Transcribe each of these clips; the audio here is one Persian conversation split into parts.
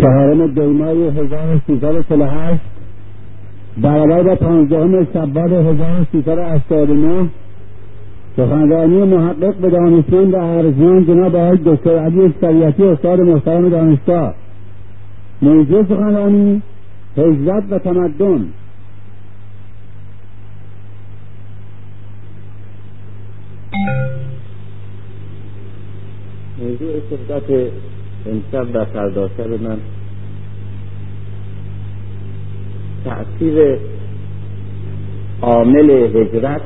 چهارم دیمای 1348 برابر با پانزدهم شوال 1389 سخنرانی محقق به دانشمند ارزان جناب آقای دکتر علی شریعتی استاد محترم دانشگاه. موضوع سخنرانی هجرت و تمدن. موضوع صحبت امشب و فردا شب من. تأثیر عامل هجرت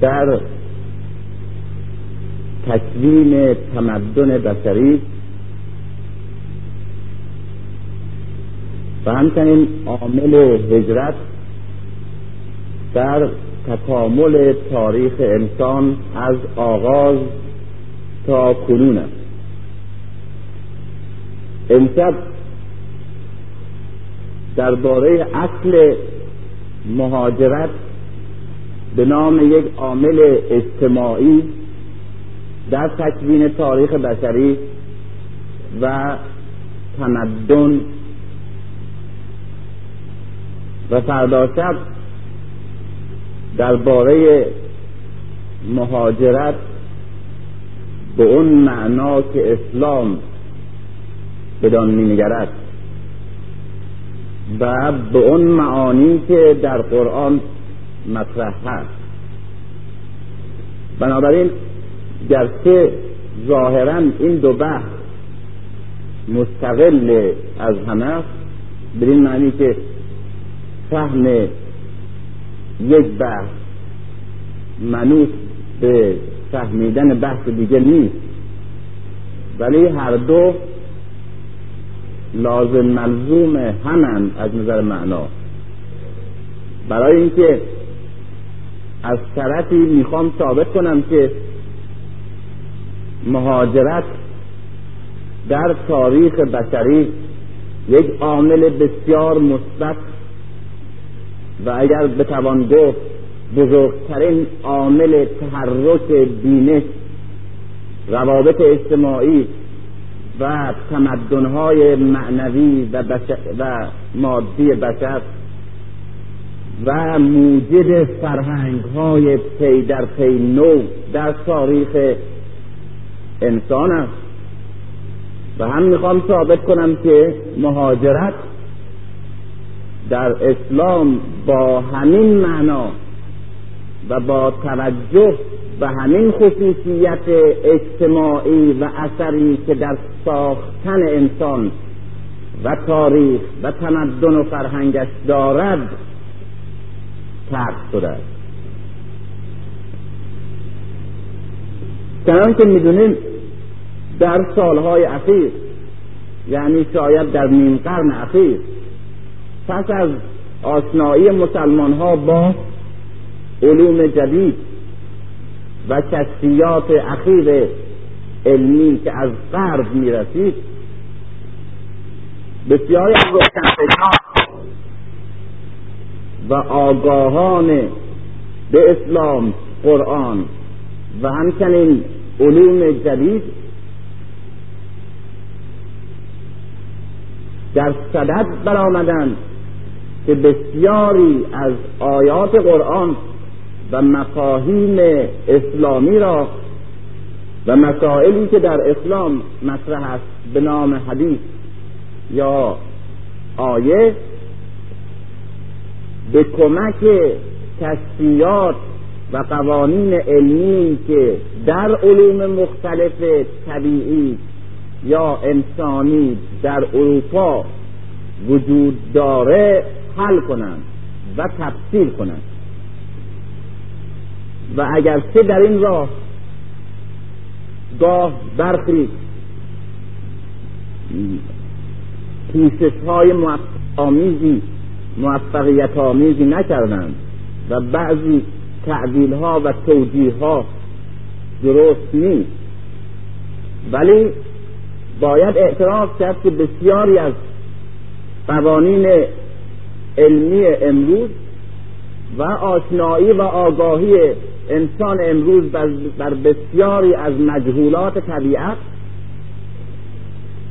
در تکوین تمدن بشری و همچنین عامل هجرت در تکامل تاریخ انسان از آغاز تا کنون است امشب درباره اصل مهاجرت به نام یک عامل اجتماعی در تکوین تاریخ بشری و تمدن و فردا شب درباره مهاجرت به اون معنا که اسلام بدان مینگرد. و به اون معانی که در قرآن مطرح هست. بنابراین گرچه ظاهرا این دو بحث مستقل از همه به این معنی که فهم یک بحث منوط به فهمیدن بحث دیگه نیست. ولی هر دو لازم ملزوم همن از نظر معنا. برای اینکه از طرفی می‌خوام ثابت کنم که مهاجرت در تاریخ بشری یک عامل بسیار مثبت و اگر بتوان گفت بزرگترین عامل تحرک بینش روابط اجتماعی و تمدنهای معنوی و, و مادی بشر و موجد فرهنگ های پی در پی نو در تاریخ انسان است. و هم می‌خوام ثابت کنم که مهاجرت در اسلام با همین معنا و با توجه به همین خصوصیت اجتماعی و اثری که در ساختن انسان و تاریخ و تمدن و فرهنگش دارد ترک شده است. چنان که می‌دونیم در سالهای اخیر یعنی شاید در نیم قرن اخیر پس از آشنایی مسلمان ها با علوم جدید و کشفیات اخیر علمی که از غرب می‌رسید بسیاری از روشنفکران و آگاهان به اسلام قرآن و همچنین علوم جدید در صدد برآمدند که بسیاری از آیات قرآن و مفاهیم اسلامی را و مسائلی که در اسلام مطرح است به نام حدیث یا آیه به کمک کشفیات و قوانین علمی که در علوم مختلف طبیعی یا انسانی در اروپا وجود داره حل کنند و تفسیر کنند. و اگر چه در این راه گاه برخی پیشش های آمیزی موفقیت آمیزی نکردند و بعضی تعدیل ها و توجیه ها درست نیست. ولی باید اعتراف کرد که بسیاری از قوانین علمی امروز و آشنایی و آگاهی انسان امروز بر بسیاری از مجهولات طبیعت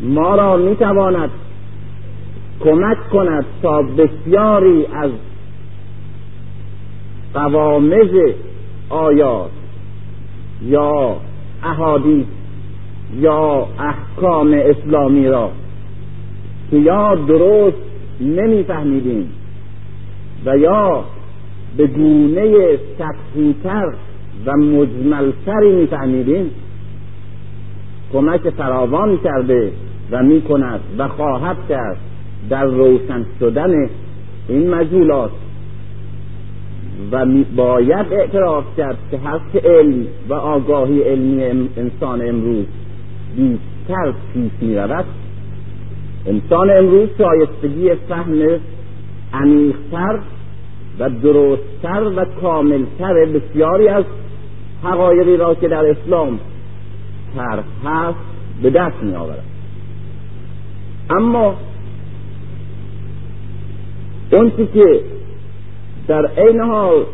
ما را می‌تواند کمک کند تا بسیاری از قوامز آیات یا احادیث یا احکام اسلامی را که یا درست نمیفهمیدیم و یا به گونه سطحیتر و مجملتری میفهمیدیم کمک فراوان کرده و می‌کند و خواهد کرد در روشن شدن این مجولات و باید اعتراف کرد که هست علم و آگاهی علمی انسان امروز بیشتر پیش می رود انسان امروز شایستگی فهم عمیقتر و درستتر و کاملتر بسیاری از حقایقی را که در اسلام طرح هست به دست می آورد اما اون که در عین حال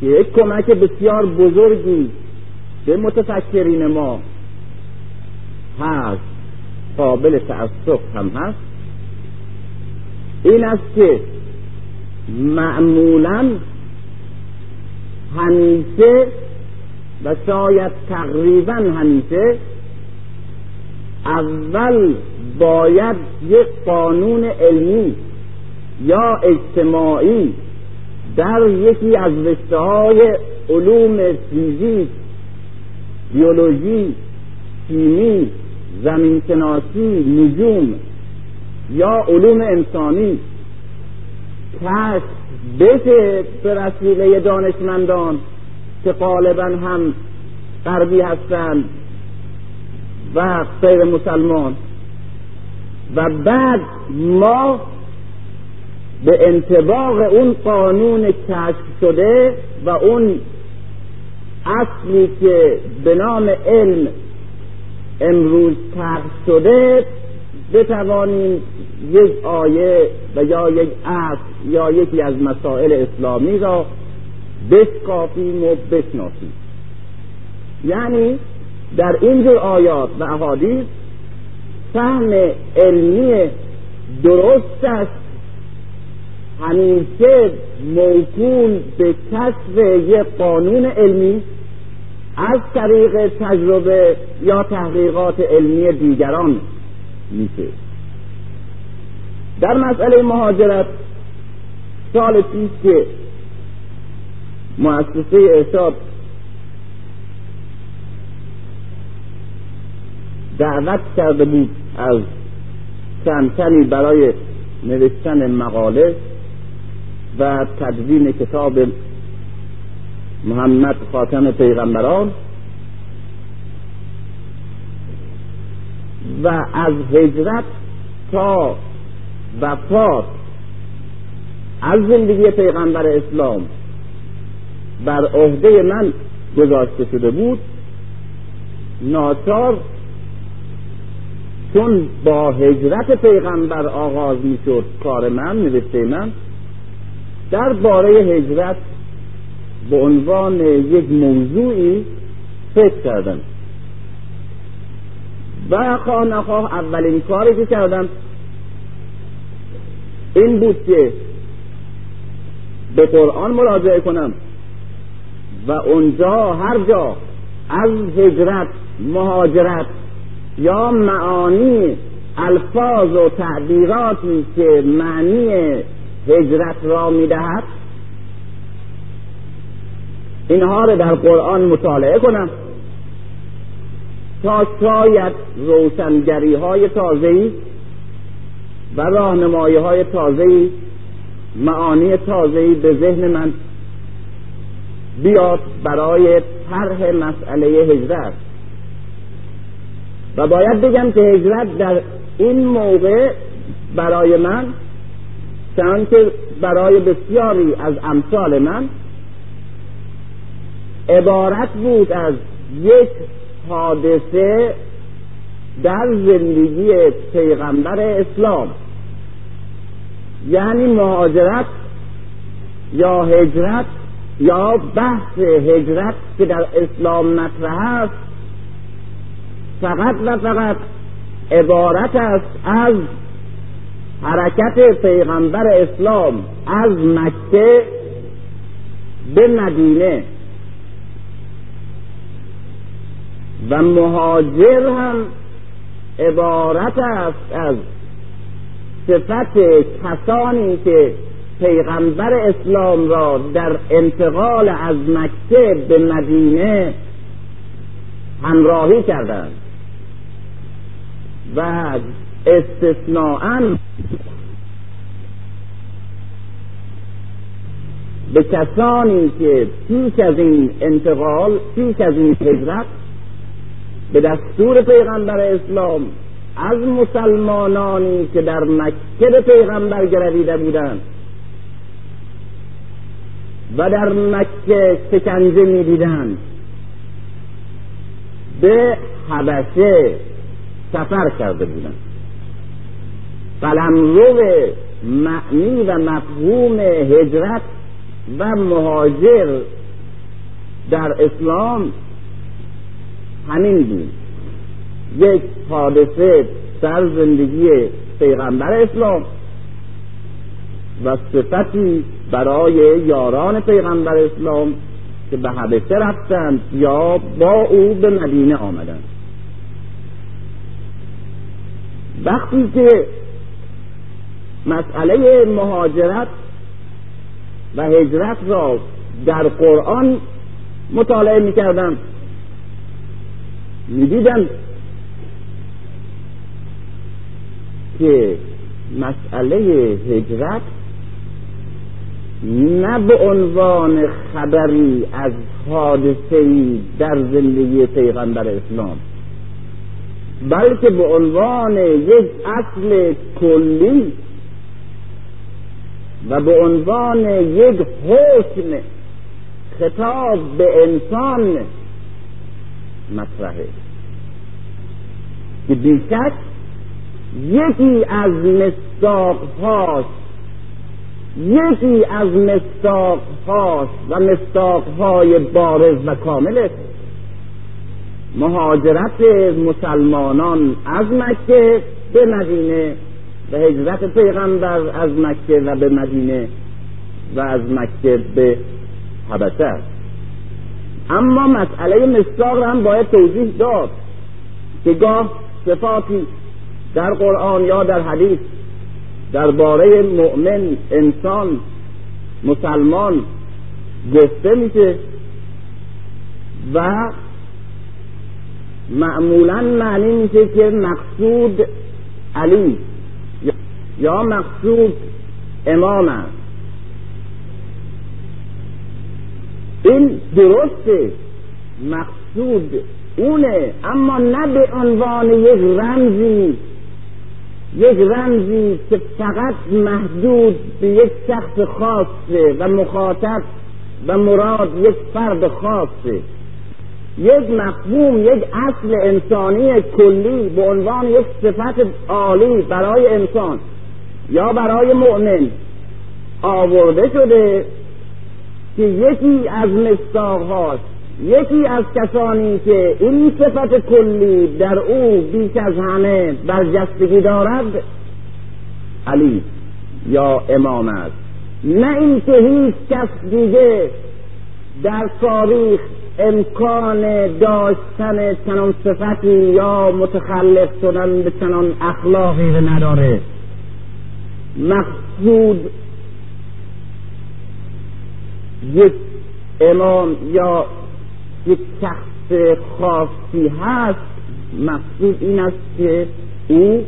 که یک کمک بسیار بزرگی به متفکرین ما هست قابل تأسف هم هست این است که معمولا همیشه و شاید تقریبا همیشه اول باید یک قانون علمی یا اجتماعی در یکی از رشته های علوم فیزیک بیولوژی شیمی زمینشناسی نجوم یا علوم انسانی. کشف بشه به وسیله دانشمندان که غالبا هم غربی هستند و غیر مسلمان. و بعد ما به انتباق اون قانون کشف شده و اون اصلی که به نام علم امروز کشف شده بتوانیم یک آیه و یا یک اصل یا یکی از مسائل اسلامی را بشکافیم و بشناسیم. یعنی در اینجور آیات و احادیث فهم علمی درست است. همیشه موکول به کسب یک قانون علمی از طریق تجربه یا تحقیقات علمی دیگران میشه. در مسئله مهاجرت سال پیش که مؤسسه ارشاد دعوت کرده بود از چند برای نوشتن مقاله و تدوین کتاب محمد خاتم پیغمبران و از هجرت تا وفات از زندگی پیغمبر اسلام بر عهده من گذاشته شده بود ناچار چون با هجرت پیغمبر آغاز می شد کار من نوشته من در باره هجرت به عنوان یک موضوعی فکر کردم. و خواه نخواه اولین کاری که کردم این بود که به قرآن مراجعه کنم و اونجا هر جا از هجرت مهاجرت یا معانی الفاظ و تعبیراتی که معنی هجرت را می‌دهد اینها را در قرآن مطالعه کنم تا شاید روشنگری های تازهی و راهنمایی های تازهی معانی تازهی به ذهن من بیاد برای طرح مسئله هجرت. و باید بگم که هجرت در این موقع برای من که برای بسیاری از امثال من عبارت بود از یک حادثه در زندگی پیغمبر اسلام. یعنی مهاجرت یا هجرت یا بحث هجرت که در اسلام مطرح است فقط و فقط عبارت است از حرکت پیغمبر اسلام از مکه به مدینه. و مهاجر هم عبارت است از صفت کسانی که پیغمبر اسلام را در انتقال از مکه به مدینه همراهی کردند و استثناءا به کسانی که پیش از این انتقال پیش از این هجرت به دستور پیغمبر اسلام از مسلمانانی که در مکه به پیغمبر گرویده بودند و در مکه شکنجه می‌دیدند به حبشه سفر کرده بودند. قلمرو معنی و مفهوم هجرت و مهاجر در اسلام همین بود. یک حادثه در زندگی پیغمبر اسلام و صفتی برای یاران پیغمبر اسلام که به حبشه رفتند یا با او به مدینه آمدند. وقتی که مسئله مهاجرت و هجرت را در قرآن مطالعه می‌کردم می‌دیدم که مسئله هجرت نه به عنوان خبری از حادثه در زندگی پیغمبر اسلام بلکه به عنوان یک اصل کلی و به عنوان یک حکم خطاب به انسان مطرحه. که بیشک یکی از مستاق یکی از مستاق و مستاق های بارز و کامل مهاجرت مسلمانان از مکه به مدینه و هجرت پیغمبر از مکه و به مدینه و از مکه به حبشه. اما مسئله مستاق هم باید توضیح داد که گاه صفاتی در قرآن یا در حدیث درباره مؤمن انسان مسلمان گفته میشه و معمولا معنی میشه که مقصود علی یا مقصود امام است. این درسته مقصود اونه اما نه به عنوان یک رمزی یک رمزی که فقط محدود به یک شخص خاصه و مخاطب و مراد یک فرد خاصه. یک مفهوم یک اصل انسانی کلی به عنوان یک صفت عالی برای انسان یا برای مؤمن آورده شده که یکی از مستاق هاست یکی از کسانی که این صفت کلی در او بیش از همه برجستگی دارد علی یا امام است. نه اینکه هیچ کس دیگه در تاریخ امکان داشتن چنان صفتی یا متخلف شدن به چنان اخلاقی نداره. مقصود یک امام یا یک شخص خاصی هست مقصود این است که او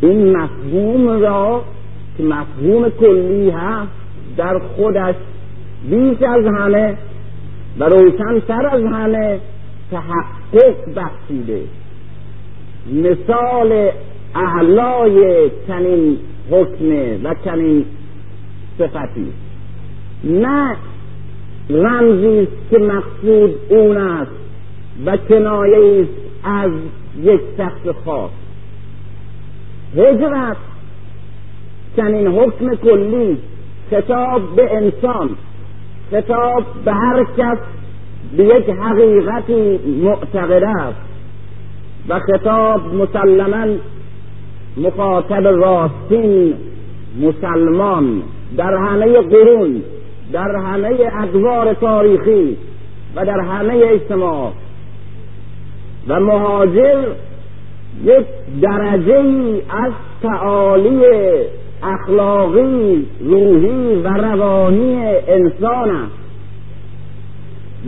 این مفهوم را که مفهوم کلی هست در خودش بیش از همه و روشنتر از همه تحقق بخشیده. مثال اعلای چنین حکمه و چنین صفتی. نه رمزی است که مقصود اون است و کنایه است از یک شخص خاص. هجرت چنین حکم کلی خطاب به انسان خطاب به هر کس به یک حقیقتی معتقد است و خطاب مسلما مخاطب راستین مسلمان در همه قرون. در همه ادوار تاریخی و در همه اجتماع. و مهاجر یک درجه ای از تعالی اخلاقی روحی و روانی انسان است.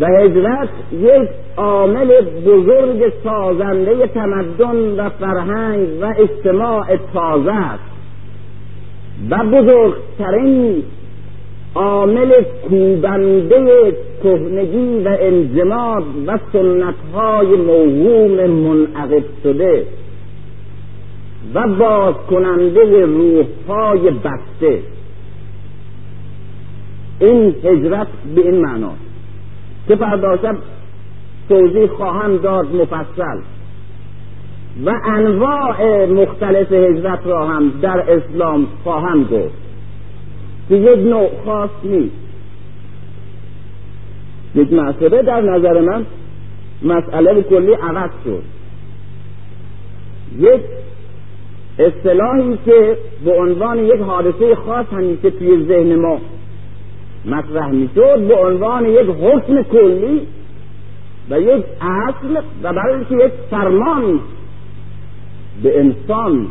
و هجرت یک عامل بزرگ سازنده تمدن و فرهنگ و اجتماع تازه است. و بزرگترین عامل کوبنده کهنگی و انجماد و سنتهای موهوم منعقد شده و باز کننده روحهای بسته. این هجرت به این معناست که فردا شب توضیح خواهم داد مفصل. و انواع مختلف هجرت را هم در اسلام خواهم گفت. که یک نوع خاص نیست. یک مسئله در نظر من مسئله کلی عوض شد. یک اصطلاحی که به عنوان یک حادثه خاص همیشه توی ذهن ما مطرح می‌شد به عنوان یک حکم کلی و یک اصل و برای یک فرمان به انسان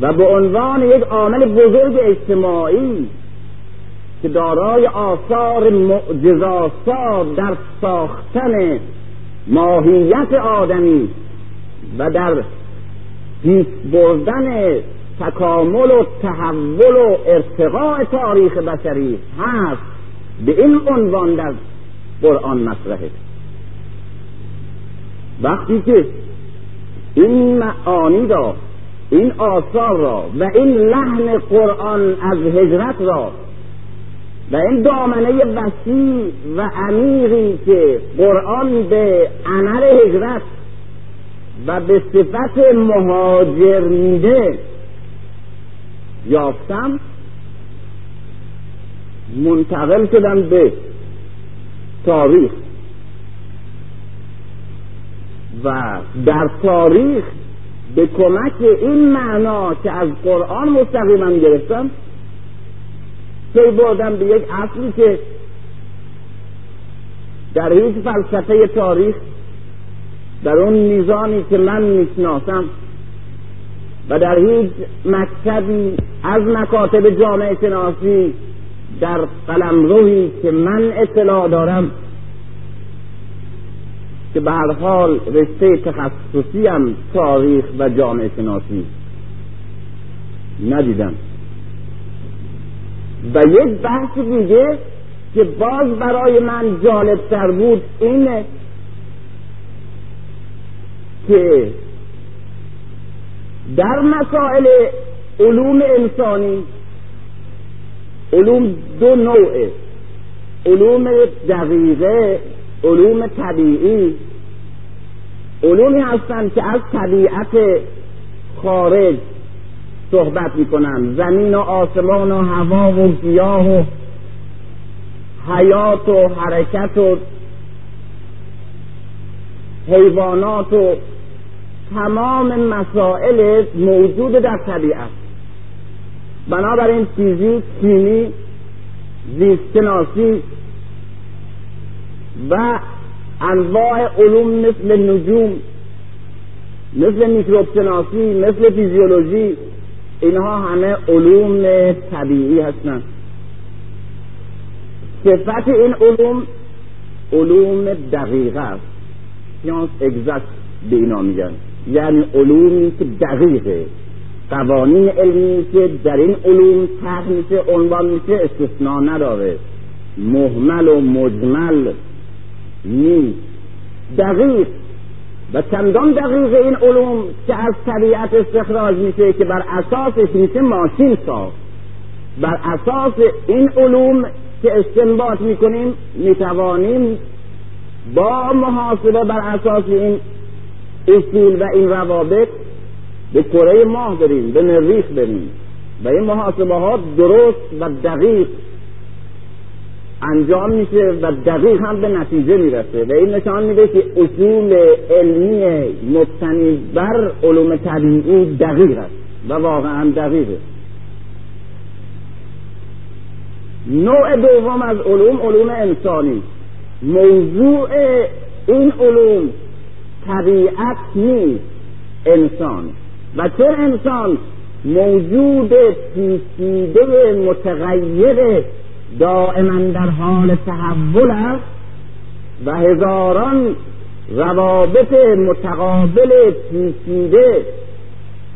و به عنوان یک عامل بزرگ اجتماعی که دارای آثار معجزاسا در ساختن ماهیت آدمی و در پیش بردن تکامل و تحول و ارتقاء تاریخ بشری هست. به این عنوان در قرآن مطرحه. وقتی که این معانی را این آثار را و این لحن قرآن از هجرت را و این دامنه وسیع و عمیقی که قرآن به عمل هجرت و به صفت مهاجر میده یافتم منتقل شدم به تاریخ. و در تاریخ به کمک این معنا که از قرآن مستقیما گرفتم پی بردم به یک اصلی که در هیچ فلسفه تاریخ در اون میزانی که من می‌شناسم و در هیچ مکتبی از مکاتب جامعه شناسی در قلمروی که من اطلاع دارم که به هر حال رشته تخصصی هم تاریخ و جامعه شناسی ندیدم. و یک بحث دیگه که باز برای من جالبتر بود اینه که در مسائل علوم انسانی علوم دو نوعه علوم دقیقه علوم طبیعی. علومی هستند که از طبیعت خارج صحبت می‌کنن. زمین و آسمان و هوا و گیاه و حیات و حرکت و حیوانات و تمام مسائل موجود در طبیعت. بنابراین فیزیک کیمی زیستشناسی و انواع علوم مثل نجوم مثل میکروب شناسی مثل فیزیولوژی اینها همه علوم طبیعی هستند. صفت این علوم علوم دقیقه است. سیانس اگزکت به اینا میگن. یعنی علومی که دقیقه. قوانین علمی که در این علوم تحت میشه عنوان میشه استثناء نداره. محمل و مجمل نیست. دقیق. و چندان دقیق این علوم که از طبیعت استخراج میشه که بر اساسش میشه ماشین ساخت. بر اساس این علوم که استنباط می‌کنیم می‌توانیم با محاسبه بر اساس این اصول و این روابط به کره ماه بریم به مریخ بریم. و این محاسبه ها درست و دقیق انجام میشه و دقیق هم به نتیجه می‌رسه. و این نشان میده که اصول علمی مبتنی بر علوم طبیعی دقیق است و واقعا دقیقه. نوع دوم از علوم علوم انسانی. موضوع این علوم طبیعت نیست انسان. و چون انسان موجود پیچیده متغیر دائما در حال تحول است و هزاران روابط متقابل پیچیده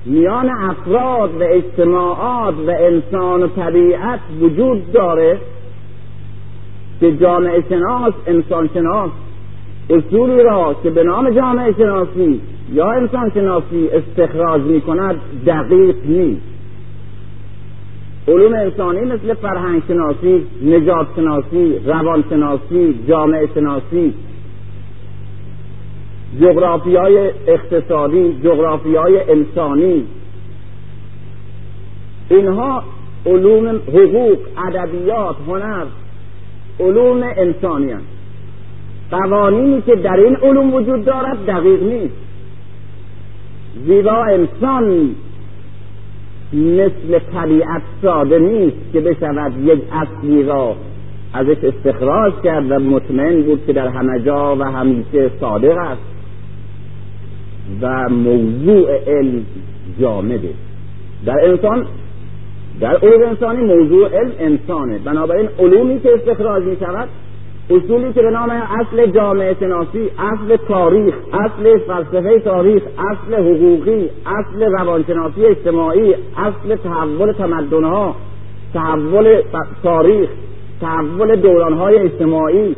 میان افراد و اجتماعات و انسان و طبیعت وجود داره که جامعه شناس انسان شناس اصولی را که به نام جامعه شناسی یا انسان شناسی استخراج می کند دقیق نیست. علوم انسانی مثل فرهنگ شناسی نجات شناسی روان شناسی جامعه شناسی جغرافی های اقتصادی جغرافی های انسانی. اینها علوم حقوق ادبیات هنر علوم انسانی هست. قوانینی که در این علوم وجود دارد دقیق نیست. زیرا انسان مثل طبیعت ساده نیست که بشود یک اصلی را ازش استخراج کرد و مطمئن بود که در همه جا و همیشه صادق است و موضوع علم جامده. در انسان در علوم انسانی موضوع علم انسانه. بنابراین علومی که استخراج می شود اصولی که به نام اصل جامعه شناسی اصل تاریخ اصل فلسفه تاریخ اصل حقوقی اصل روانشناسی اجتماعی اصل تحول تمدنها تحول تاریخ تحول دورانهای اجتماعی.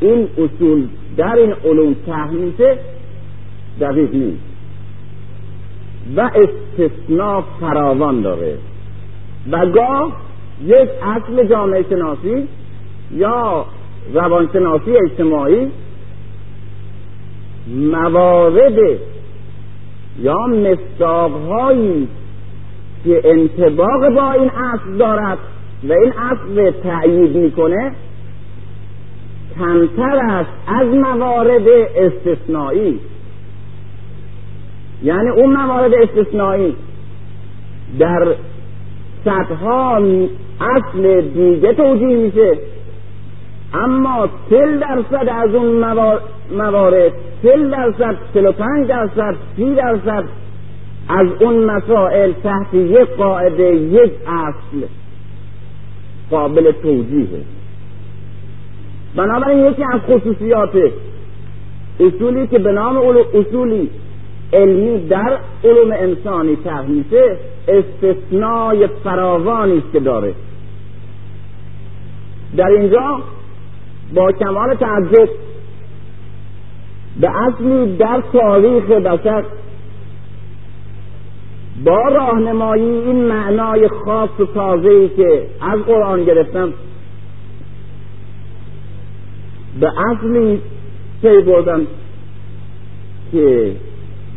این اصول در این علوم تحمیشه دقیق نیست و استثناء فراوان داره. و گاه یک اصل جامعه شناسی یا روانشناسی اجتماعی موارد یا مصداقهایی که انتباق با این اصل دارد و این اصل تأیید می‌کنه کمتر است از موارد استثنایی. یعنی اون موارد استثنایی در صدها اصل دیگه توجیه میشه. اما تل درصد از اون موارد تل درصد چل و پنج درصد سی درصد از اون مسائل تحت یک قاعده یک اصل قابل توجیهه بنابراین یکی از خصوصیات اصولی که به نام اصولی علمی در علوم انسانی تحمیشه استثنای فراوانی که داره. در اینجا با کمال تعجب به اصلی در تاریخ بشر. با راهنمایی این معنای خاص و تازه که از قرآن گرفتم به اصلی پی بردم که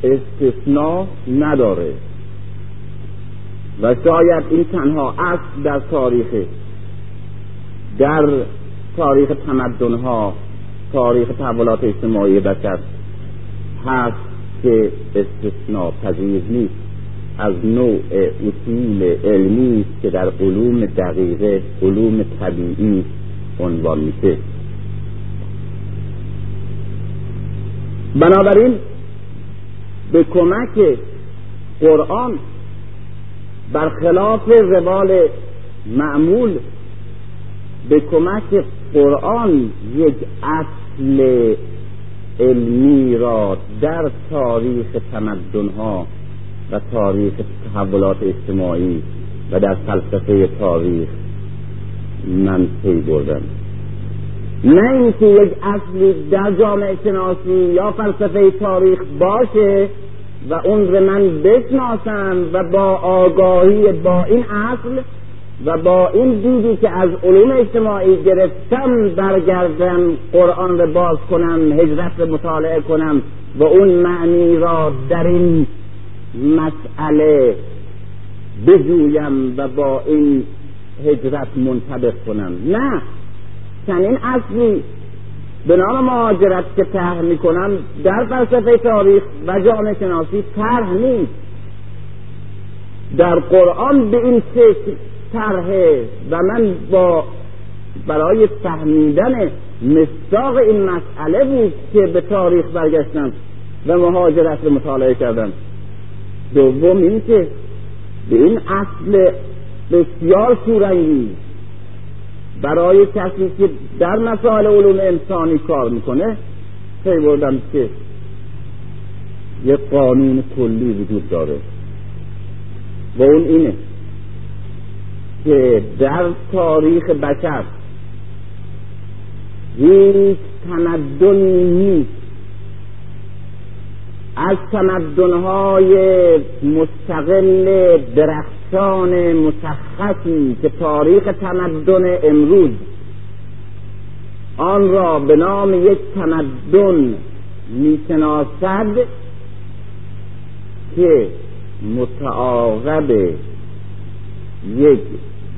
استثناء نداره و شاید این تنها اصل در تاریخ در تاریخ تمدن ها تاریخ تحولات اجتماعی بشر هست که استثناء پذیر نیست. از نوع اصول علمی که در علوم دقیقه علوم طبیعی عنوان میشه. بنابراین به کمک قرآن برخلاف روال معمول به کمک قرآن یک اصل علمی را در تاریخ تمدنها و تاریخ تحولات اجتماعی و در فلسفه تاریخ من پی بردم. نه اینکه یک اصلی در جامعه شناسی یا فلسفه تاریخ باشه و اون رو من بشناسم و با آگاهی با این اصل و با این دیدی که از علوم اجتماعی گرفتم برگردم قرآن رو باز کنم هجرت رو مطالعه کنم و اون معنی را در این مسئله بجویم و با این هجرت منطبق کنم. نه چنین اصلی به نام مهاجرت که طرح می‌کنن در فلسفه تاریخ و جامعه شناسی طرح نیست. در قرآن به این شکل طرحه و من با برای فهمیدن مصداق این مسئله بود که به تاریخ برگشتم و مهاجرت رو مطالعه کردم. دوم این که به این اصل بسیار شورانگیز برای کسی که در مسائل علوم انسانی کار می‌کنه پی بردم که یه قانون کلی وجود داره. و اون اینه. که در تاریخ بشر هیچ تمدنی نیست. از تمدنهای مستقل درخشان مشخصی که تاریخ تمدن امروز آن را به نام یک تمدن می‌شناسد که متعاقب یک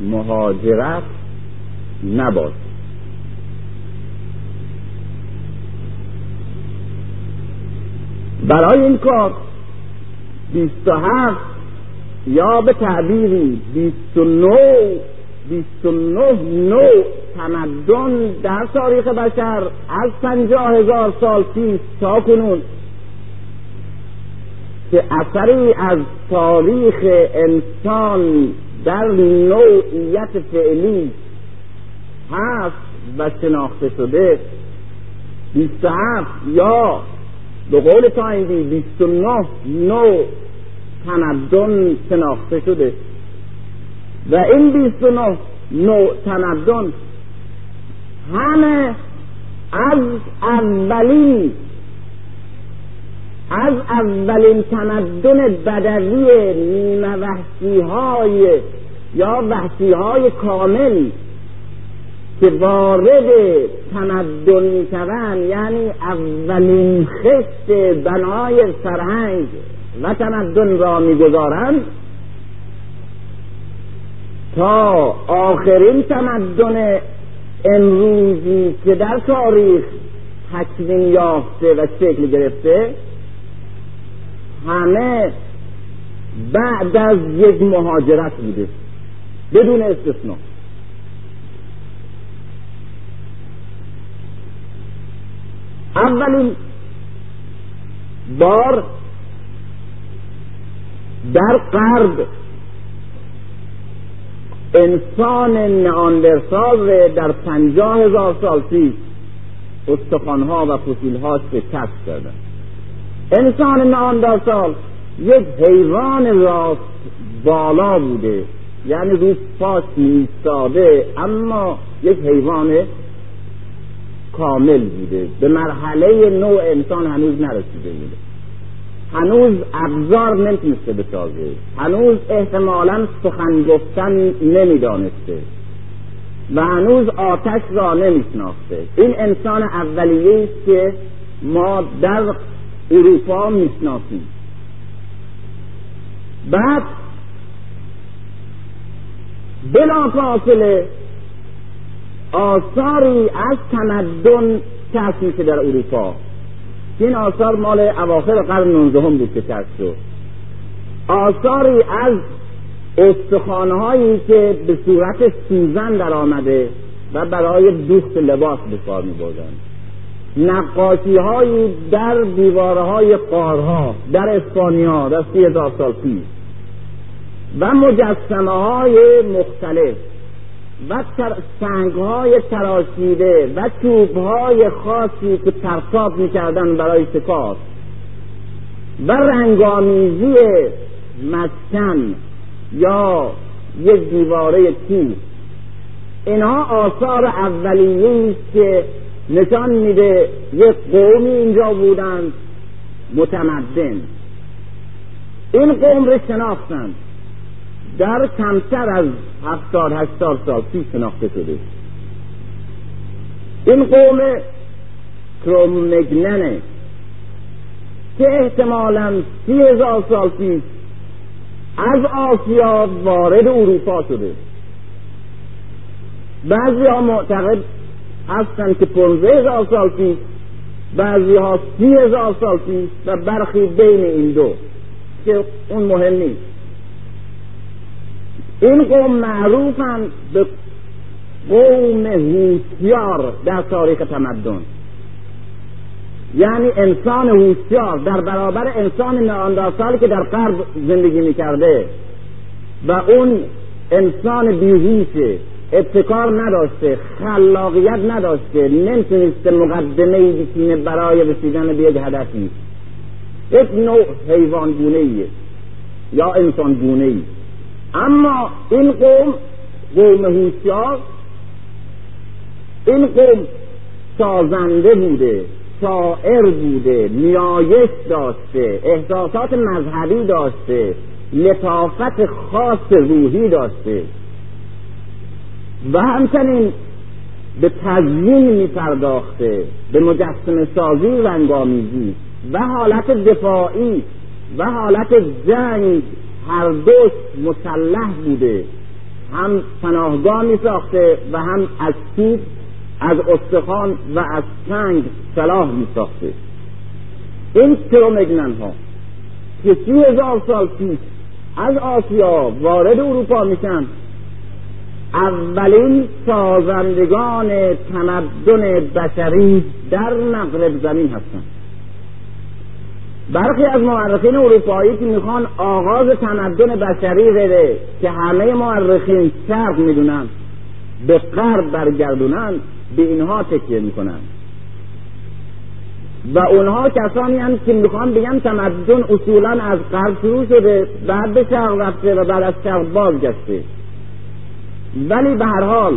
مهاجرت نباشد برای این کار بیست و هفت یا به تعبیری بیست و نو تمدن در تاریخ بشر از پنجاه هزار سال پیش تا کنون که اثری از تاریخ انسان در نوعیت فعلی هست و شناخته شده بیست هفت یا به قول و نه نوع تمدن شناخته شده. و این بیست و نه نوع تمدن همه از اولین از اولین تمدن بدوی نیمه وحشی های یا وحشی های کامل که وارد تمدن می یعنی اولین خشت بنای فرهنگ و تمدن را می‌گذارند تا آخرین تمدن امروزی که در تاریخ تکوین یافته و شکل گرفته همه بعد از یک مهاجرت بوده. بدون استثنا اولین بار در قرب انسان نئاندرسال در پنجاه هزار سال پیش استخوانها و فسیلهاش به کشف کردن انسان نئاندرسال یک حیوان راست بالا بوده. یعنی روی پاش ایستاده اما یک حیوان کامل بوده. به مرحله نوع انسان هنوز نرسیده بوده. هنوز ابزار نمی‌تونسته بسازه. هنوز احتمالا سخن گفتن نمی‌دانسته. و هنوز آتش را نمیشناخته. این انسان اولیه است که ما در اروپا می‌شناسیم. بعد بلا فاصله آثاری از تمدن کشف میشه در اروپا. این آثار مال اواخر قرن نوزدهم بود که کشف شد. آثاری از استخوانهایی که به صورت سوزن در آمده و برای دوخت لباس به کار می. نقاشی هایی در دیواره های قارها در اسپانیا در سی هزار سال پیش. و مجسمه های مختلف و سنگ های تراشیده و چوب های خاصی که پرتاب می‌کردن برای شکار و رنگامیزی مسکن یا یک دیواره تیز اینها آثار اولیه است که نشان میده یک قومی اینجا بودند متمدن. این قوم رو شناختند. در کمتر از هفتاد هشتاد سال پیش شناخته شده. این قوم کرومگننه که احتمالا سی هزار سال پیش از آسیا وارد اروپا شده. بعضی ها معتقد هستن که پونزه هزار سال پیش بعضی ها سی هزار سال پیش و برخی بین این دو که اون مهم نیست. این قوم معروفن به قوم هوشیار در تاریخ تمدن. یعنی انسان هوشیار در برابر انسان ناندرسالی که در غرب زندگی می‌کرده. و اون انسان بیهوشه ابتکار نداشته خلاقیت نداشته نمی‌تونسته مقدمه ای بچینه برای رسیدن به یک هدفی یک نوع حیوان گونه ایه یا انسان گونه ای اما این قوم قوم هوشیار این قوم سازنده بوده شاعر بوده نیایش داشته احساسات مذهبی داشته لطافت خاص روحی داشته. و همچنین به تزیین می پرداخته به مجسم سازی رنگامیزی و حالت دفاعی و حالت جنگ هر دوش مسلح بوده هم پناهگاه می ساخته و هم از توپ از استخوان و از سنگ سلاح می ساخته این کرومگنن ها که سی هزار سال پیش از آسیا وارد اروپا میشن. اولین سازندگان تمدن بشری در مغرب زمین هستند برخی از مورخین اروپایی که می‌خوان آغاز تمدن بشری بده که همه مورخین شرق می‌دونن به غرب برگردونن به اینها تکیه می‌کنن. و اونها کسانی هم که می‌خوان بگن تمدن اصولا از غرب شروع شده بعد به شرق رفته و بعد از شرق بازگشته. ولی به هر حال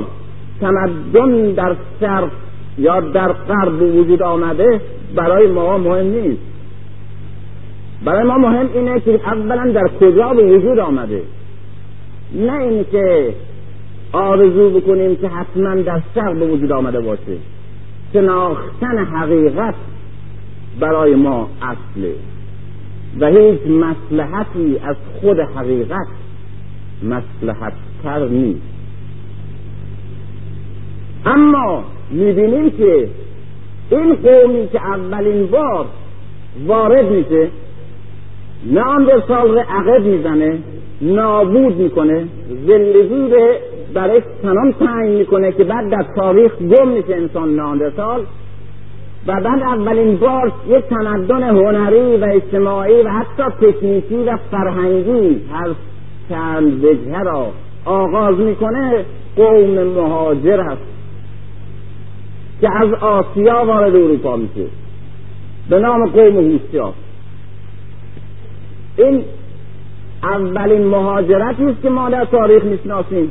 تمدن در شرق یا در غرب وجود آمده برای ما مهم نیست. برای ما مهم اینه که اولا در کجا به وجود آمده. نه اینکه آرزو بکنیم که حتما در شرق به وجود آمده باشه. شناختن حقیقت برای ما اصله. و هیچ مسلحتی از خود حقیقت مسلحت تر نیست. اما می‌بینیم که این قومی که اولین بار وارد میشه نه آن سال رو عقب می‌زنه نابود می‌کنه رو برای تمام تعیین می‌کنه که بعد در تاریخ گم میشه انسان ناندرسال و بعد اولین بار یک تمدن هنری و اجتماعی و حتی تکنیکی و فرهنگی هر چند وجهه را آغاز می‌کنه قوم مهاجر است که از آسیا وارد اروپا میشه. به نام قوم هوشیار این اولین مهاجرتی است که ما در تاریخ می‌شناسیم.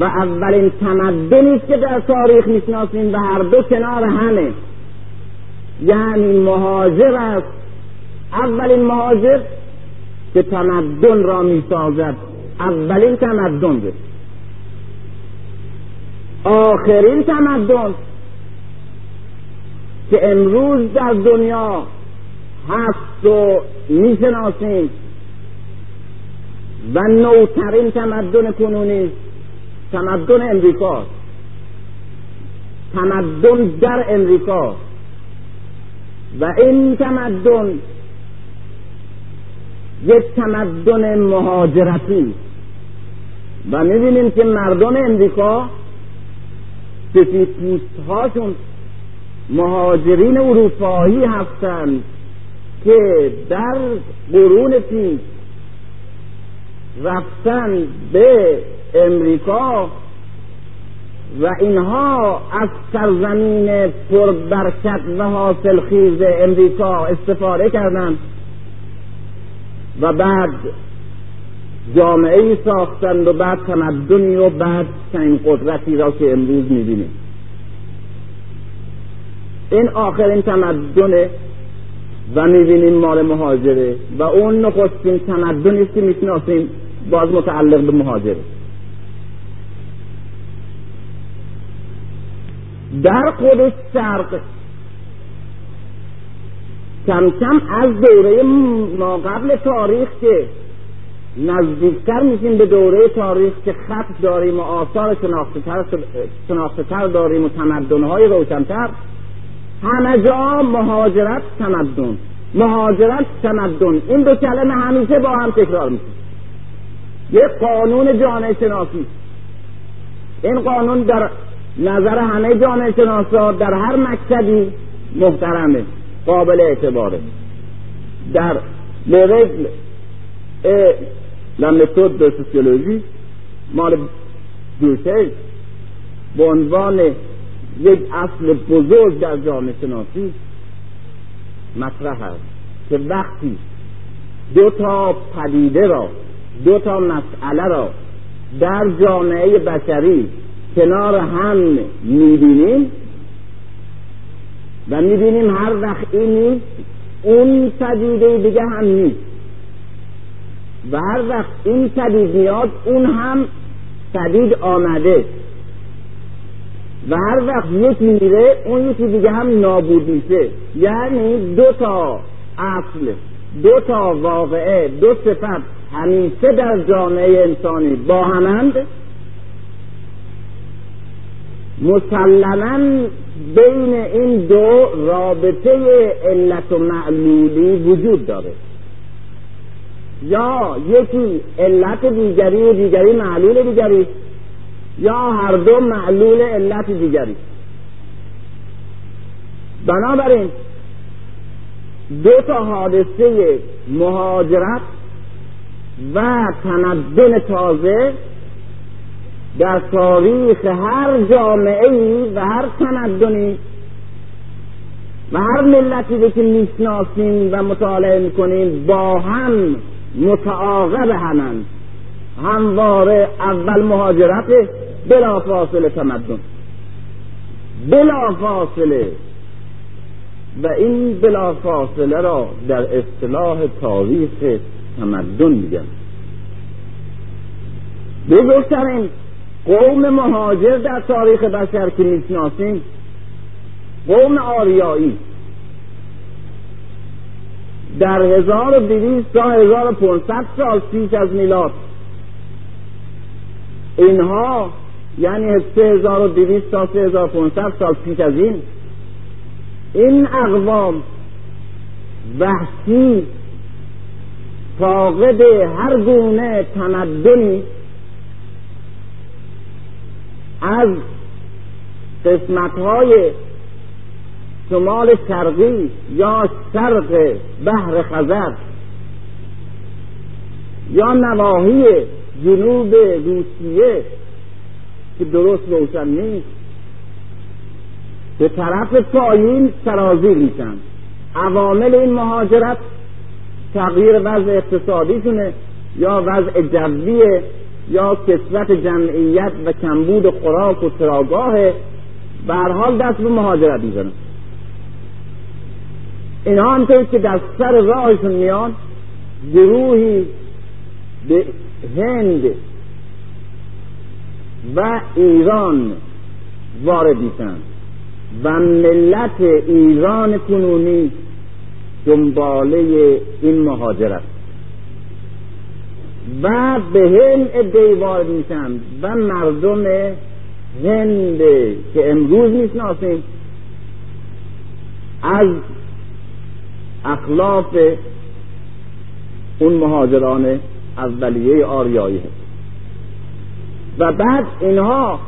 و اولین تمدنی است که در تاریخ می‌شناسیم و هر دو کنار همه. یعنی مهاجر است. اولین مهاجر که تمدن را می‌سازد. اولین تمدن. است آخرین تمدن که امروز در دنیا هست و می‌شناسیم. و نوترین تمدن کنونی تمدن امریکا. تمدن در امریکا. و این تمدن یک تمدن مهاجرتی. و می‌بینیم که مردم امریکا سفید پوست هاشون مهاجرین اروپایی هستند که در قرون پیش رفتن به امریکا و اینها از سرزمین پربرکت و حاصل خیز امریکا استفاده کردند و بعد جامعه ای ساختند و بعد تمدنی و بعد چنین قدرتی را که امروز می‌بینیم. این آخرین تمدن و می‌بینیم مال مهاجره و اون نخستین تمدنی که می‌شناسیم باز متعلق به مهاجره. در خود شرق کم کم از دوره ما قبل تاریخ که نزدیکتر میشیم به دوره تاریخ که خط داریم و آثار شناخته تر داریم و تمدنهای روشنتر همه جا مهاجرت تمدن. مهاجرت تمدن. این دو کلمه همیشه با هم تکرار میشه. یک قانون جامعه شناسی این قانون در نظر همه جامعه شناسا در هر مکتبی محترمه قابل اعتباره. در لرگل la méthode de sociologie مال به عنوان یک اصل بزرگ در جامعه شناسی مطرح است که وقتی دو تا پدیده را دو تا مسئله را در جامعه بشری کنار هم می‌بینیم و می‌بینیم هر وقت این نیست اون پدیده دیگه هم نیست و هر وقت این پدید میاد اون هم پدید آمده. و هر وقت یکی میره اون یکی دیگه هم نابود میشه. یعنی دو تا اصل دو تا واقعه دو صفت همیشه در جامعه انسانی با همند. مسلما بین این دو رابطه علت و معلولی وجود داره. یا یکی علت دیگری و دیگری معلول دیگری یا هر دو معلول علت دیگری. بنابراین دو تا حادثه مهاجرت و تمدن تازه در تاریخ هر جامعه و هر تمدنی و هر ملتی که می‌شناسیم و مطالعه می‌کنیم با هم متعاقب همند. همواره اول مهاجرت بلا فاصله تمدن. بلا فاصله و این بلا فاصله را در اصطلاح تاریخ تمدن میگن. بزرگترین قوم مهاجر در تاریخ بشر که می‌شناسیم قوم آریایی. در هزار و دویست تا هزار و پونصد سال پیش از میلاد اینها یعنی سه هزار و دویست تا سه هزار و پونصد سال پیش از این این اقوام وحشی فاقد هر گونه تمدنی از قسمت های شمال شرقی یا شرق بحر خزر یا نواحی جنوب روسیه که درست روشن نیست. به طرف پایین سرازیر میشن. عوامل این مهاجرت تغییر وضع اقتصادیشونه یا وضع جویه یا کسوت جمعیت و کمبود خوراک و چراگاه به حال دست به مهاجرت می‌زنن. اینها همطور که در سر راهشون میان گروهی به هند و ایران وارد میشن و ملت ایران کنونی دنباله این مهاجرت و به هند ادهی وارد میشن و مردم هند که امروز می‌شناسیم از اخلاف اون مهاجران اولیه آریایی. هست و بعد اینها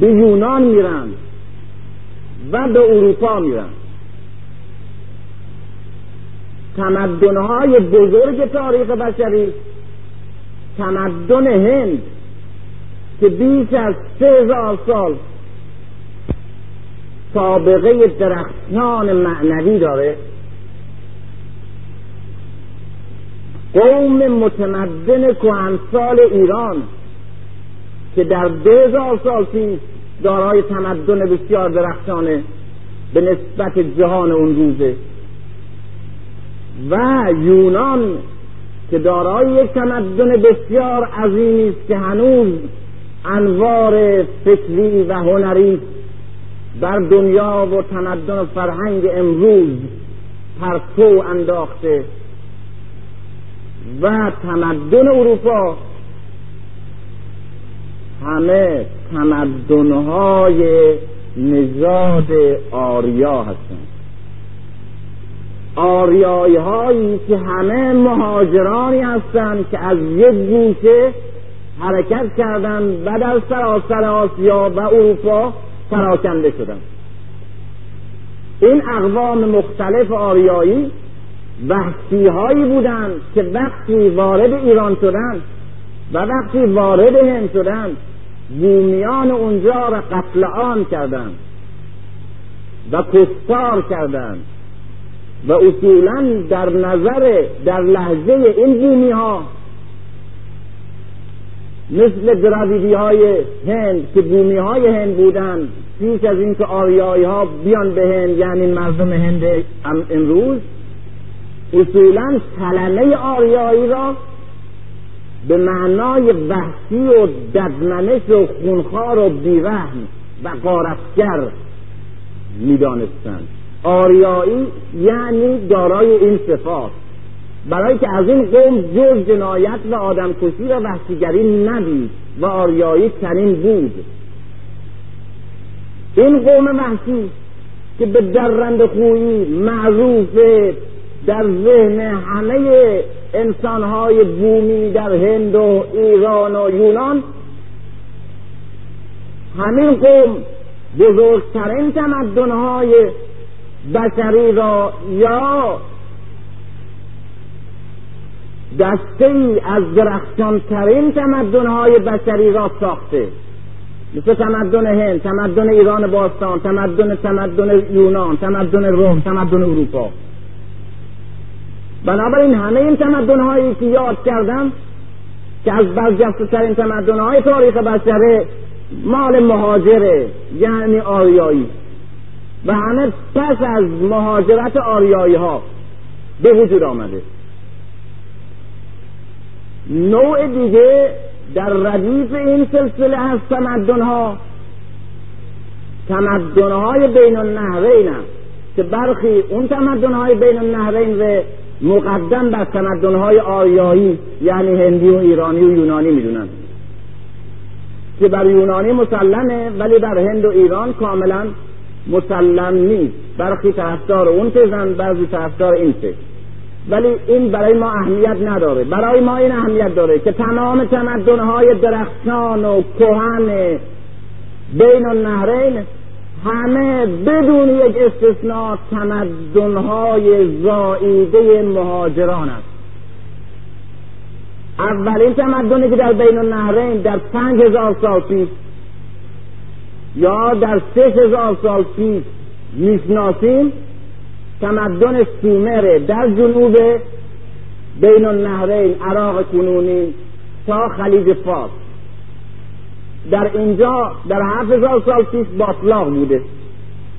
به یونان میرن و به اروپا میرن. تمدنهای بزرگ تاریخ بشری تمدن هند که بیش از سه هزار سال سابقه درختان معنوی داره. قوم متمدن کهنسال ایران که در دو هزار سال پیش دارای تمدن بسیار درخشانه به نسبت جهان اون روزه. و یونان که دارای یک تمدن بسیار عظیمی است که هنوز انوار فکری و هنری بر دنیا و تمدن فرهنگ امروز پرتو انداخته. و تمدن اروپا. همه تمدنهای نژاد آریا هستند. آریایی هایی که همه مهاجرانی هستند که از یک گوشه حرکت کردند و در سراسر آسیا و اروپا پراکنده شدند. این اقوام مختلف آریایی وحشی هایی بودند که وقتی وارد ایران شدند و وقتی وارد هند شدند بومیان اونجا را قتل عام کردند و کستار کردند و اصولا در نظر در لحظه این بومی ها مثل دراویدی های هند که بومی های هند بودند پیش از اینکه آریایی ها بیان به هند یعنی مردم هند امروز اصولا کلمه آریایی را به معنای وحشی و ددمنش و خونخوار و بیرحم و قارتگر می‌دانستند. آریایی یعنی دارای این صفات. برای که از این قوم جز جنایت و آدمکشی و وحشیگری ندید و آریایی چنین بود. این قوم وحشی که به درند خویی معروف در ذهن همه انسانهای بومی در هند و ایران و یونان همین قوم بزرگترین تمدنهای بشری را یا دسته ای از درخشانترین تمدنهای بشری را ساخته. مثل تمدن هند تمدن ایران باستان تمدن تمدن یونان تمدن روم تمدن اروپا. بنابراین همه این تمدن هایی که یاد کردم که از برجسته ترین تمدن های تاریخ بشره مال مهاجره یعنی آریایی و همه پس از مهاجرت آریایی ها به وجود آمده. نوع دیگه در ردیف این سلسله از تمدن ها تمدن های بین النهرین که برخی اون تمدن های بین النهرین مقدم بر تمدنهای آریایی یعنی هندی و ایرانی و یونانی می‌دونن. که بر یونانی مسلمه ولی در هند و ایران کاملا مسلم نیست. برخی طرفدار اون تزن بعضی طرفدار این تز ولی این برای ما اهمیت نداره. برای ما این اهمیت داره که تمام تمدنهای درخشان و کهن بین النهرین همه بدون یک استثناء تمدنهای زائیده مهاجران است. اولین تمدنی که در بین النهرین در پنج هزار سال پیش یا در سه هزار سال پیش می‌شناسیم تمدن سومره در جنوب بین النهرین عراق کنونی تا خلیج فارس. در اینجا در هفت هزار سال پیش باطلاق بوده.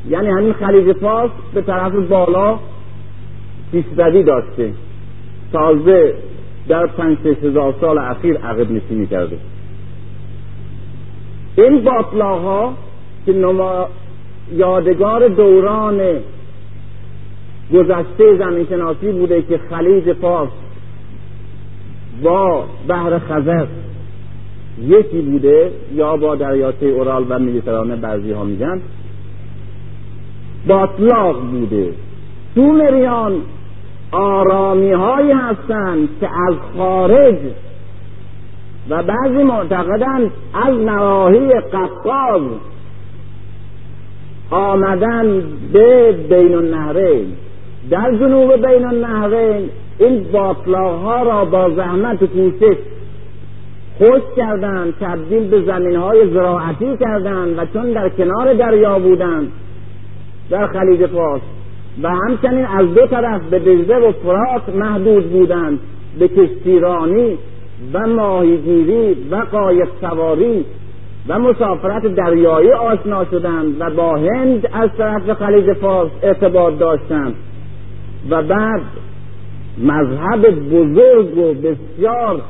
یعنی همین خلیج فارس به طرف بالا پیشروی داشته. تازه در پنج هزار سال اخیر عقب نشینی کرده. این باطلاق ها که نما یادگار دوران گذشته زمین شناسی بوده که خلیج فارس با بحر خزر یکی بوده یا با دریاچه اورال و مدیترانه بعضی ها میگن باطلاق بوده. سومریان آرامی هایی هستند که از خارج و بعضی معتقدند از نواحی قفقاز آمدن به بین النهرین. در جنوب بین النهرین این باطلاق ها را با زحمت کوشش خوش کردند تبدیل به زمین های زراعتی کردند و چون در کنار دریا بودند در خلیج فارس و همچنین از دو طرف به دجله و فرات محدود بودند به کشتیرانی و ماهیگیری و قایق سواری و مسافرت دریایی آشنا شدند و با هند از طرف خلیج فارس ارتباط داشتند و بعد مذهب بزرگ و بسیار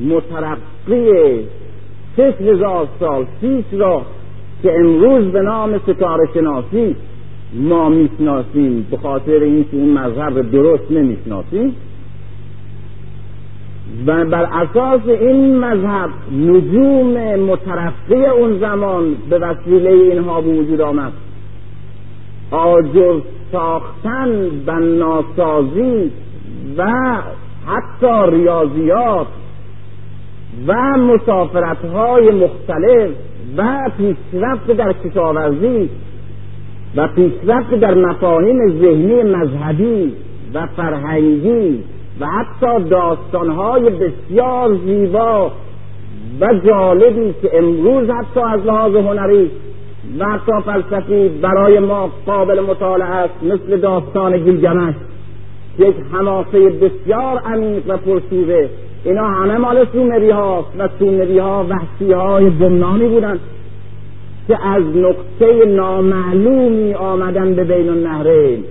مترقی شش هزار سال پیش را که امروز به نام ستاره شناسی ما می‌شناسیم به خاطر اینکه این مذهب درست نمی‌شناسیم. و بر اساس این مذهب نجوم مترقی اون زمان به وسیله اینها به وجود آمد. آجر ساختن بناسازی و حتی ریاضیات و مسافرت های مختلف و پیشرفت در کشاورزی و پیشرفت در مفاهیم ذهنی مذهبی و فرهنگی و حتی داستانهای بسیار زیبا و جالبی که امروز حتی از لحاظ هنری و حتی فلسفی برای ما قابل مطالعه است مثل داستان گیلگمش یک حماسه بسیار عمیق و پرشوره اینا همه مال سومری ها و سومری ها وحشی های گمنامی بودند که از نقطه نامعلومی آمدن به بین النهرین.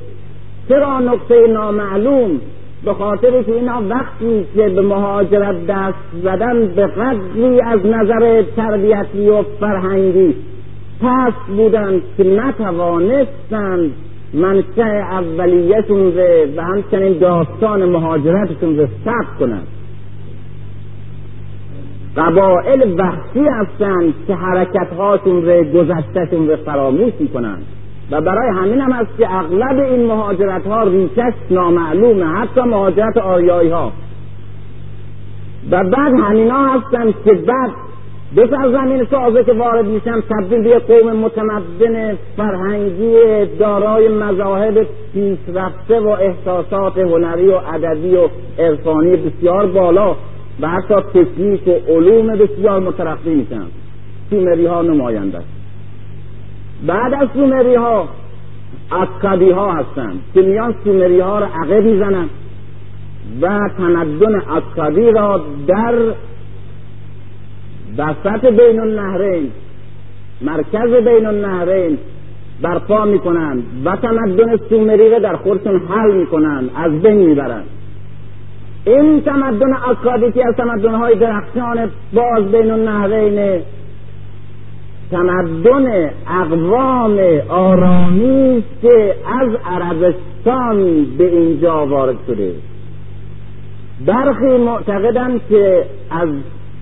چرا نقطه نامعلوم؟ به خاطر که اینا وقتی که به مهاجرت دست زدن به قدری از نظر تربیتی و فرهنگی پس بودند که نتوانستند منشأ اولیتون و همچنین داستان مهاجرتشون رو ثبت کنند قبائل وحشی هستند که حرکتهاشون رو گذشتهشون رو فراموش می‌کنند. و برای همین هم است که اغلب این مهاجرت ها ریشش نامعلومه حتی مهاجرت آریایی ها و بعد همینا هستند که بعد دو زمین تازه که وارد میشن تبدیل به قوم متمدن فرهنگی دارای مذاهب پیشرفته و احساسات هنری و ادبی و عرفانی بسیار بالا. و حتی تکنیک و علوم بسیار مترقی میشن سومری ها نماینده بعد از سومری ها اکادی ها هستند که میان سومری ها را عقب می‌زنند و تمدن اکادی را در وسط بین النهرین مرکز بین النهرین برپا می‌کنند و تمدن سومری را در خودشون حل می‌کنند از بین می‌برند. این تمدن اکادی که از تمدن های درخشان باز بین النهرین تمدن اقوام آرامی که از عربستان به اینجا وارد شده. برخی معتقدند که از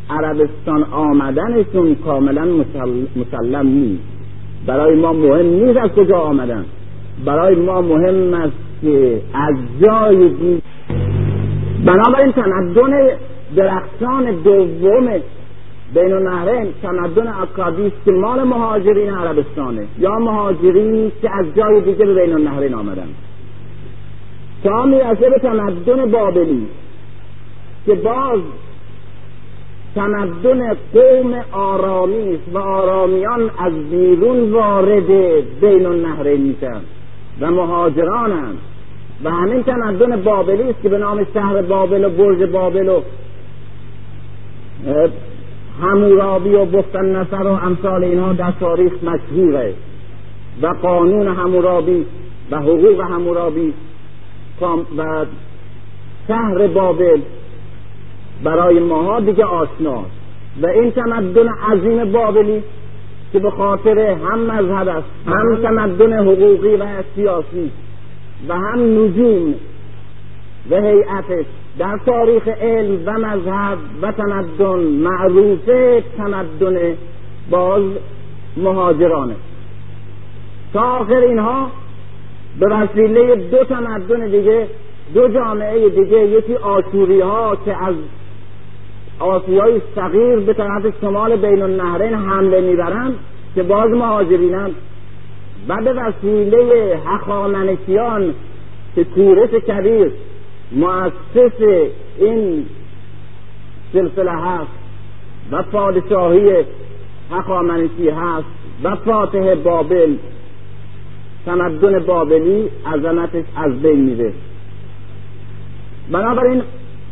عربستان آمدنشون کاملا مسلم نیست. برای ما مهم نیست از کجا آمدن. برای ما مهم است که از جای دید بنابراین تمدن درخشان دوم بین النهرین تمدن اکادی که مهاجرین عربستانه. یا مهاجرینی که از جای دیگه به بین النهرین آمدن. تا می‌رسه به تمدن بابلی که باز تمدن قوم آرامی است و آرامیان از بیرون وارد بین النهرین میشن و مهاجرانند و همین تمدن بابلی است که به نام شهر بابل و برج بابل و همورابی و بختن نصر و امثال اینها در تاریخ مشهوره و قانون همورابی و حقوق همورابی و شهر بابل برای ماها دیگه آشناست و این تمدن عظیم بابلی که به خاطر هم مذهب است هم تمدن حقوقی و سیاسی و هم نجوم و هیئتش در تاریخ علم و مذهب و تمدن معروفه تمدن باز مهاجرانه. تا آخر اینها به وسیله دو تمدن دیگه دو جامعه دیگه یکی آشوری ها که از آسیای صغیر به طرف شمال بین النهرین حمله می‌برند که باز مهاجرینند. و به وسیله حقامنشیان که کورش کبیر مؤسس این سلسله هست و پادشاهی حقامنشی هست و فاتح بابل تمدن بابلی عظمتش از بین میره. بنابراین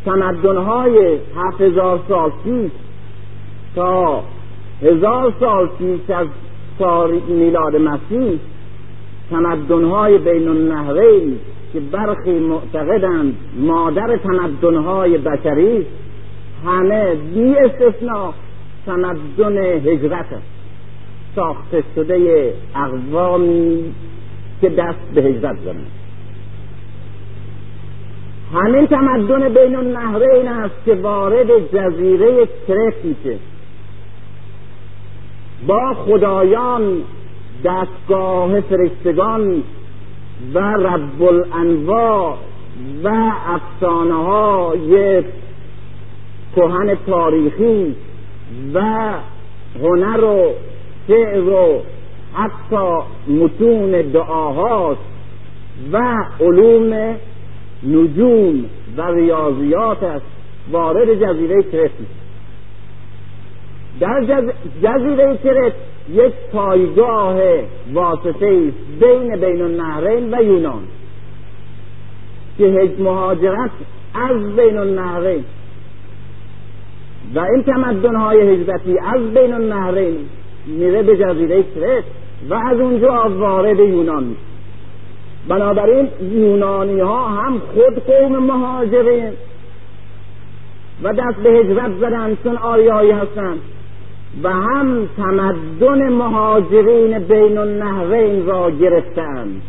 تمدنهای هفت هزار سال پیش تا هزار سال پیش از میلاد مسیح تمدنهای بین النهرین که برخی معتقدند مادر تمدنهای بشری همه بی استثناء تمدن هجرت است. ساخته شده اقوامی که دست به هجرت زنند. همین تمدن بین النهرین است که وارد جزیره کرت میشه با خدایان دستگاه فرشتگان و رب الانواع و افسانه های کهن تاریخی و هنر و شعر و حتی متون دعاهاست و علوم نجوم و ریاضیات است. وارد جزیره کرت در جز... جزیره کرت یک پایگاه واسطه است بین بین النهرین و یونان. که مهاجرت از بین النهرین و این تمدن های هجرتی از بین النهرین میره به جزیره کرت و از اونجا وارد یونان. میشه بنابراین یونانی ها هم خود قوم مهاجرین و دست به هجرت زدن چون آریایی هستند و هم تمدن مهاجرین بین النهرین را گرفتند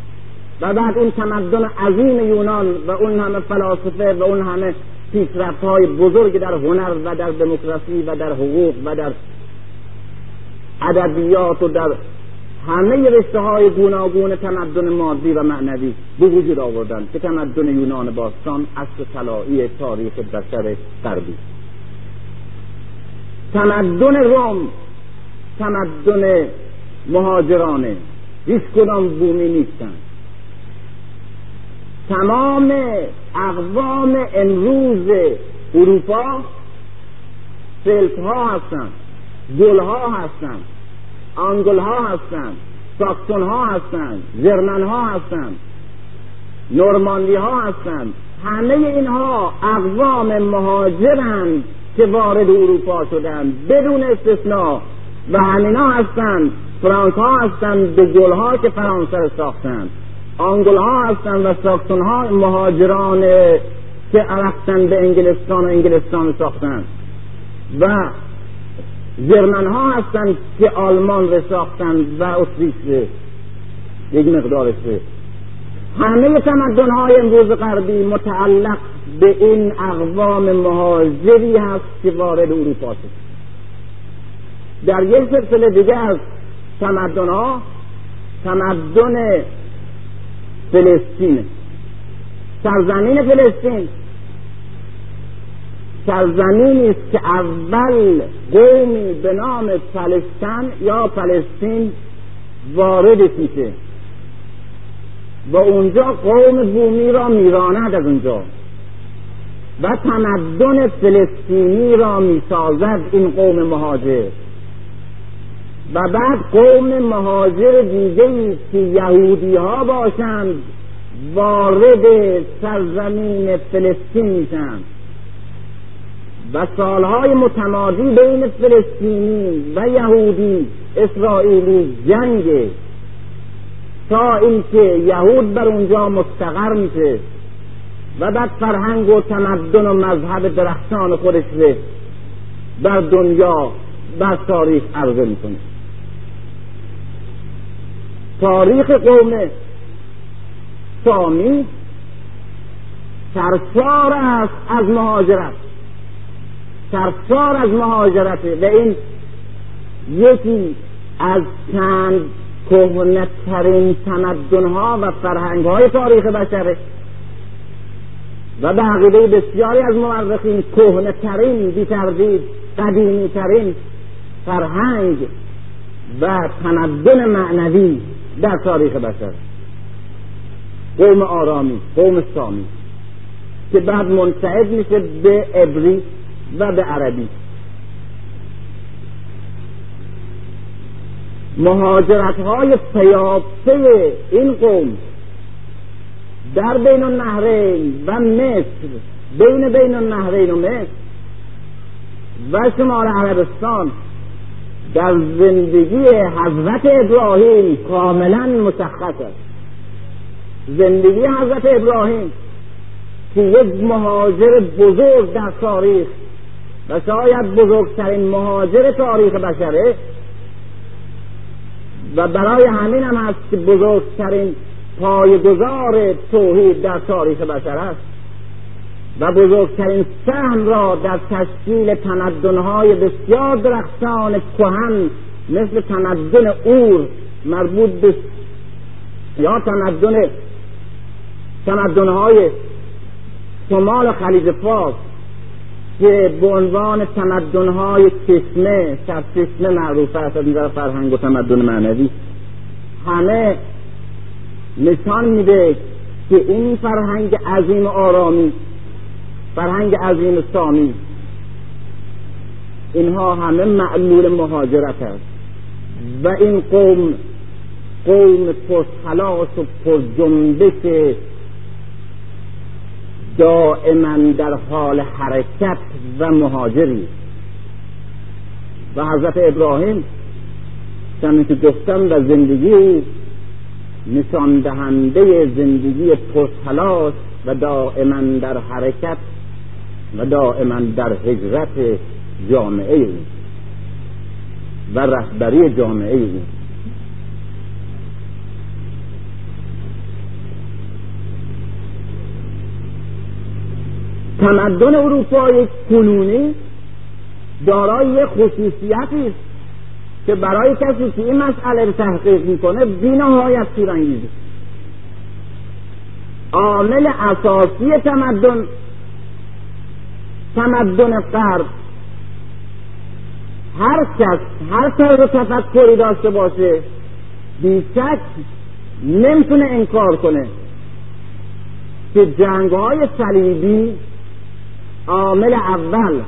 و بعد این تمدن عظیم یونان و اون همه فلاسفه و اون همه پیشرفت های بزرگ در هنر و در دموکراسی و در حقوق و در ادبیات و در همه رشته های گوناگون تمدن مادی و معنوی به وجود آوردن که تمدن یونان باستان اصل طلایی تاریخ بشر غربی. تمدن روم تمدن مهاجرانه هیچ کدام بومی نیستند. تمام اقوام امروز اروپا سلت ها هستند گل ها هستند آنگل ها هستند ساکسون ها هستند جرمن ها هستند نورماندی ها هستند. همه اینها اقوام مهاجرند. که وارد اروپا شدند بدون استثناء و همینا هستند فرانک ها هستند به گل ها که فرانسه ساختند آنگل ها هستند و ساکسون ها مهاجران که عرفتن به انگلستان و انگلستان ساختند و جرمن ها هستند که آلمان را ساختند و اتریش یک مقدارش همه تمدن های امروز غربی متعلق به این اقوام مهاجری هست که وارد اروپا شد. در یک سلسله دیگه از تمدن ها تمدن فلسطین سرزمین فلسطین. سرزمینی است که اول قومی به نام فلسطین یا فلسطین وارد میشه. و اونجا قوم بومی را میراند از اونجا. و تمدن فلسطینی را می‌سازد این قوم مهاجر. و بعد قوم مهاجر دیگه که یهودی ها باشند وارد سرزمین فلسطین میشند و سالهای متمادی بین فلسطینی و یهودی اسرائیلی جنگ. تا اینکه یهود بر اونجا مستقر میشه و بعد فرهنگ و تمدن و مذهب درخشان خودش رو در دنیا بر تاریخ عرضه می‌کنه. تاریخ قوم سامی سرشار است از مهاجرت سرشار از مهاجرت و این یکی از چند کهنترین تمدنها و فرهنگهای تاریخ بشره و به عقیده بسیاری از مورخین کهنترین بیتردید قدیمیترین فرهنگ و تمدن معنوی در تاریخ بشر. قوم آرامی قوم سامی که بعد منتهد میشه به عبری و به عربی. مهاجرت های پیافته این قوم در بین النهرین و مصر بین بین النهرین و مصر و شمال عربستان در زندگی حضرت ابراهیم کاملا مشخص است. زندگی حضرت ابراهیم که یک مهاجر بزرگ در تاریخ و شاید بزرگترین مهاجر تاریخ بشره و برای همین هم هست که بزرگترین پایگزار توحید در تاریخ بشر است و بزرگترین سهم را در تشکیل تمدنهای بسیار درخشان کهن مثل تمدن اور مربوط به یا تمدن تمدنهای شمال خلیج فارس که به عنوان تمدنهای چشمه چشمه معروف است. از فرهنگ و تمدن معنوی. همه نشان میده که این فرهنگ عظیم آرامی فرهنگ عظیم سامی اینها همه معلول مهاجرت است. و این قوم قوم پرحلاس و پرجنبش دائما در حال حرکت و مهاجری. و حضرت ابراهیم چنین که گفتم و زندگی او نشان دهنده زندگی پرحلاس و دائما در حرکت و دائما در هجرت جامعه او و رهبری جامعه. او تمدن اروپای کنونی دارای خصوصیتی است که برای کسی که این مسئله رو تحقیق می‌کنه بینهایت تیرانگیزه عامل اساسی تمدن تمدن فرد هر کس هر طرز تفکری داشته باشه بیشک نمی‌تونه انکار کنه که جنگ های صلیبی عامل اول.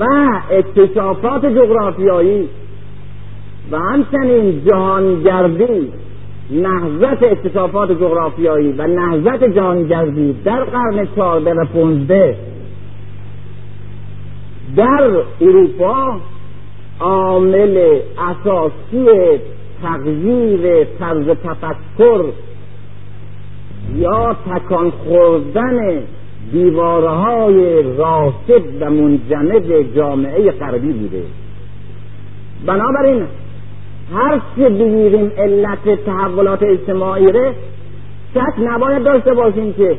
و اکتشافات جغرافیایی و همچنین جهانگردی نهضت اکتشافات جغرافیایی و نهضت جهانگردی در قرن چهارده و پونزده در اروپا عامل اساسی تغییر طرز تفکر یا تکان خوردن دیوارهای راسد و منجمد جامعه غربی بوده. بنابراین هر چه بگیریم علت تحولات اجتماعی ره شک نباید داشته باشیم که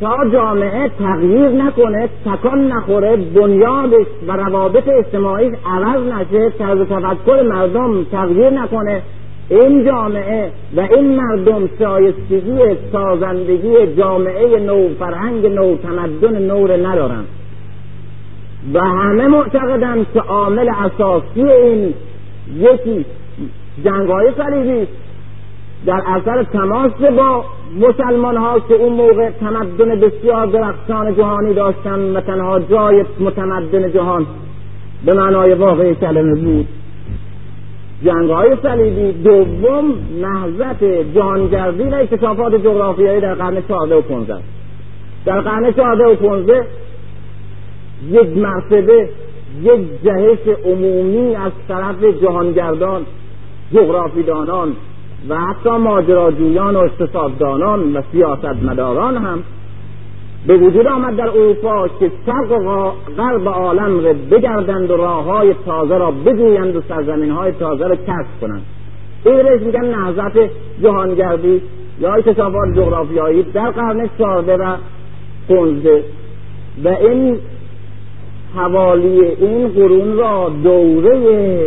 تا جامعه تغییر نکنه تکان نخوره بنیادش و روابط اجتماعی عوض نشه طرز تفکر مردم تغییر نکنه. این جامعه و این مردم شایستگی سازندگی جامعه نو فرهنگ نو تمدن نور ندارن. و همه معتقدند که عامل اساسی این یکی جنگ های صلیبی در اثر تماس با مسلمان ها که اون موقع تمدن بسیار درخشان جهانی داشتن و تنها جای متمدن جهان به معنای واقعی کلمه بود. جنگ های صلیبی دوم نهضت جهانگردی و اکتشافات جغرافیایی در قرن چهارده و پونزده در قرن چهارده و پونزده یک مرتبه یک جهش عمومی از طرف جهانگردان جغرافیدانان و حتی ماجراجویان و اقتصاددانان و سیاستمداران هم به وجود آمد در اروپا که شرق و غرب عالم را بگردند و راه های تازه را بجویند و سرزمین های تازه را کسب کنند. این رش میگن نهضت جهانگردی یا اکتشافات جغرافیایی در قرن چهارده و پونزده و این حوالی این قرون را دوره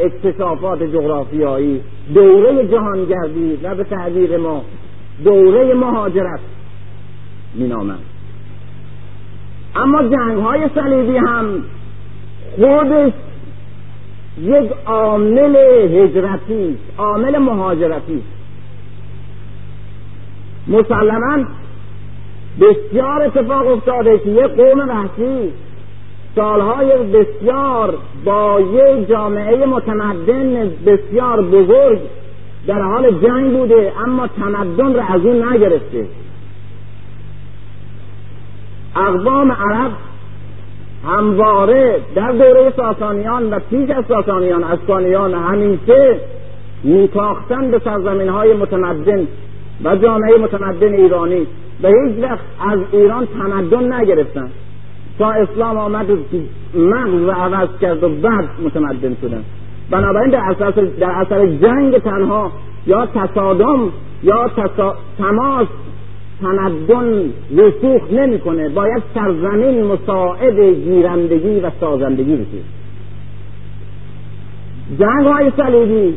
اکتشافات جغرافیایی دوره جهانگردی و به تعبیر ما دوره مهاجرت مینامند. اما جنگ های صلیبی هم خودش یک عامل هجرتی عامل مهاجرتی مسلما بسیار اتفاق افتاده که یک قوم وحشی سالهای بسیار با یک جامعه متمدن بسیار بزرگ در حال جنگ بوده اما تمدن را از اون نگرفته. اقوام عرب همواره در دوره ساسانیان و پیش از ساسانیان اسکانیان همیشه میتاختن به سرزمین های متمدن و جامعه متمدن ایرانی و هیچ وقت از ایران تمدن نگرفتن. تا اسلام آمد مغز و عوض کرد و بعد متمدن شدن. بنابراین در اثر, در جنگ تنها یا تصادم یا تماس تمدن رسوخ نمی‌کنه. باید سرزمین مساعد گیرندگی و سازندگی بشه. جنگ های صلیبی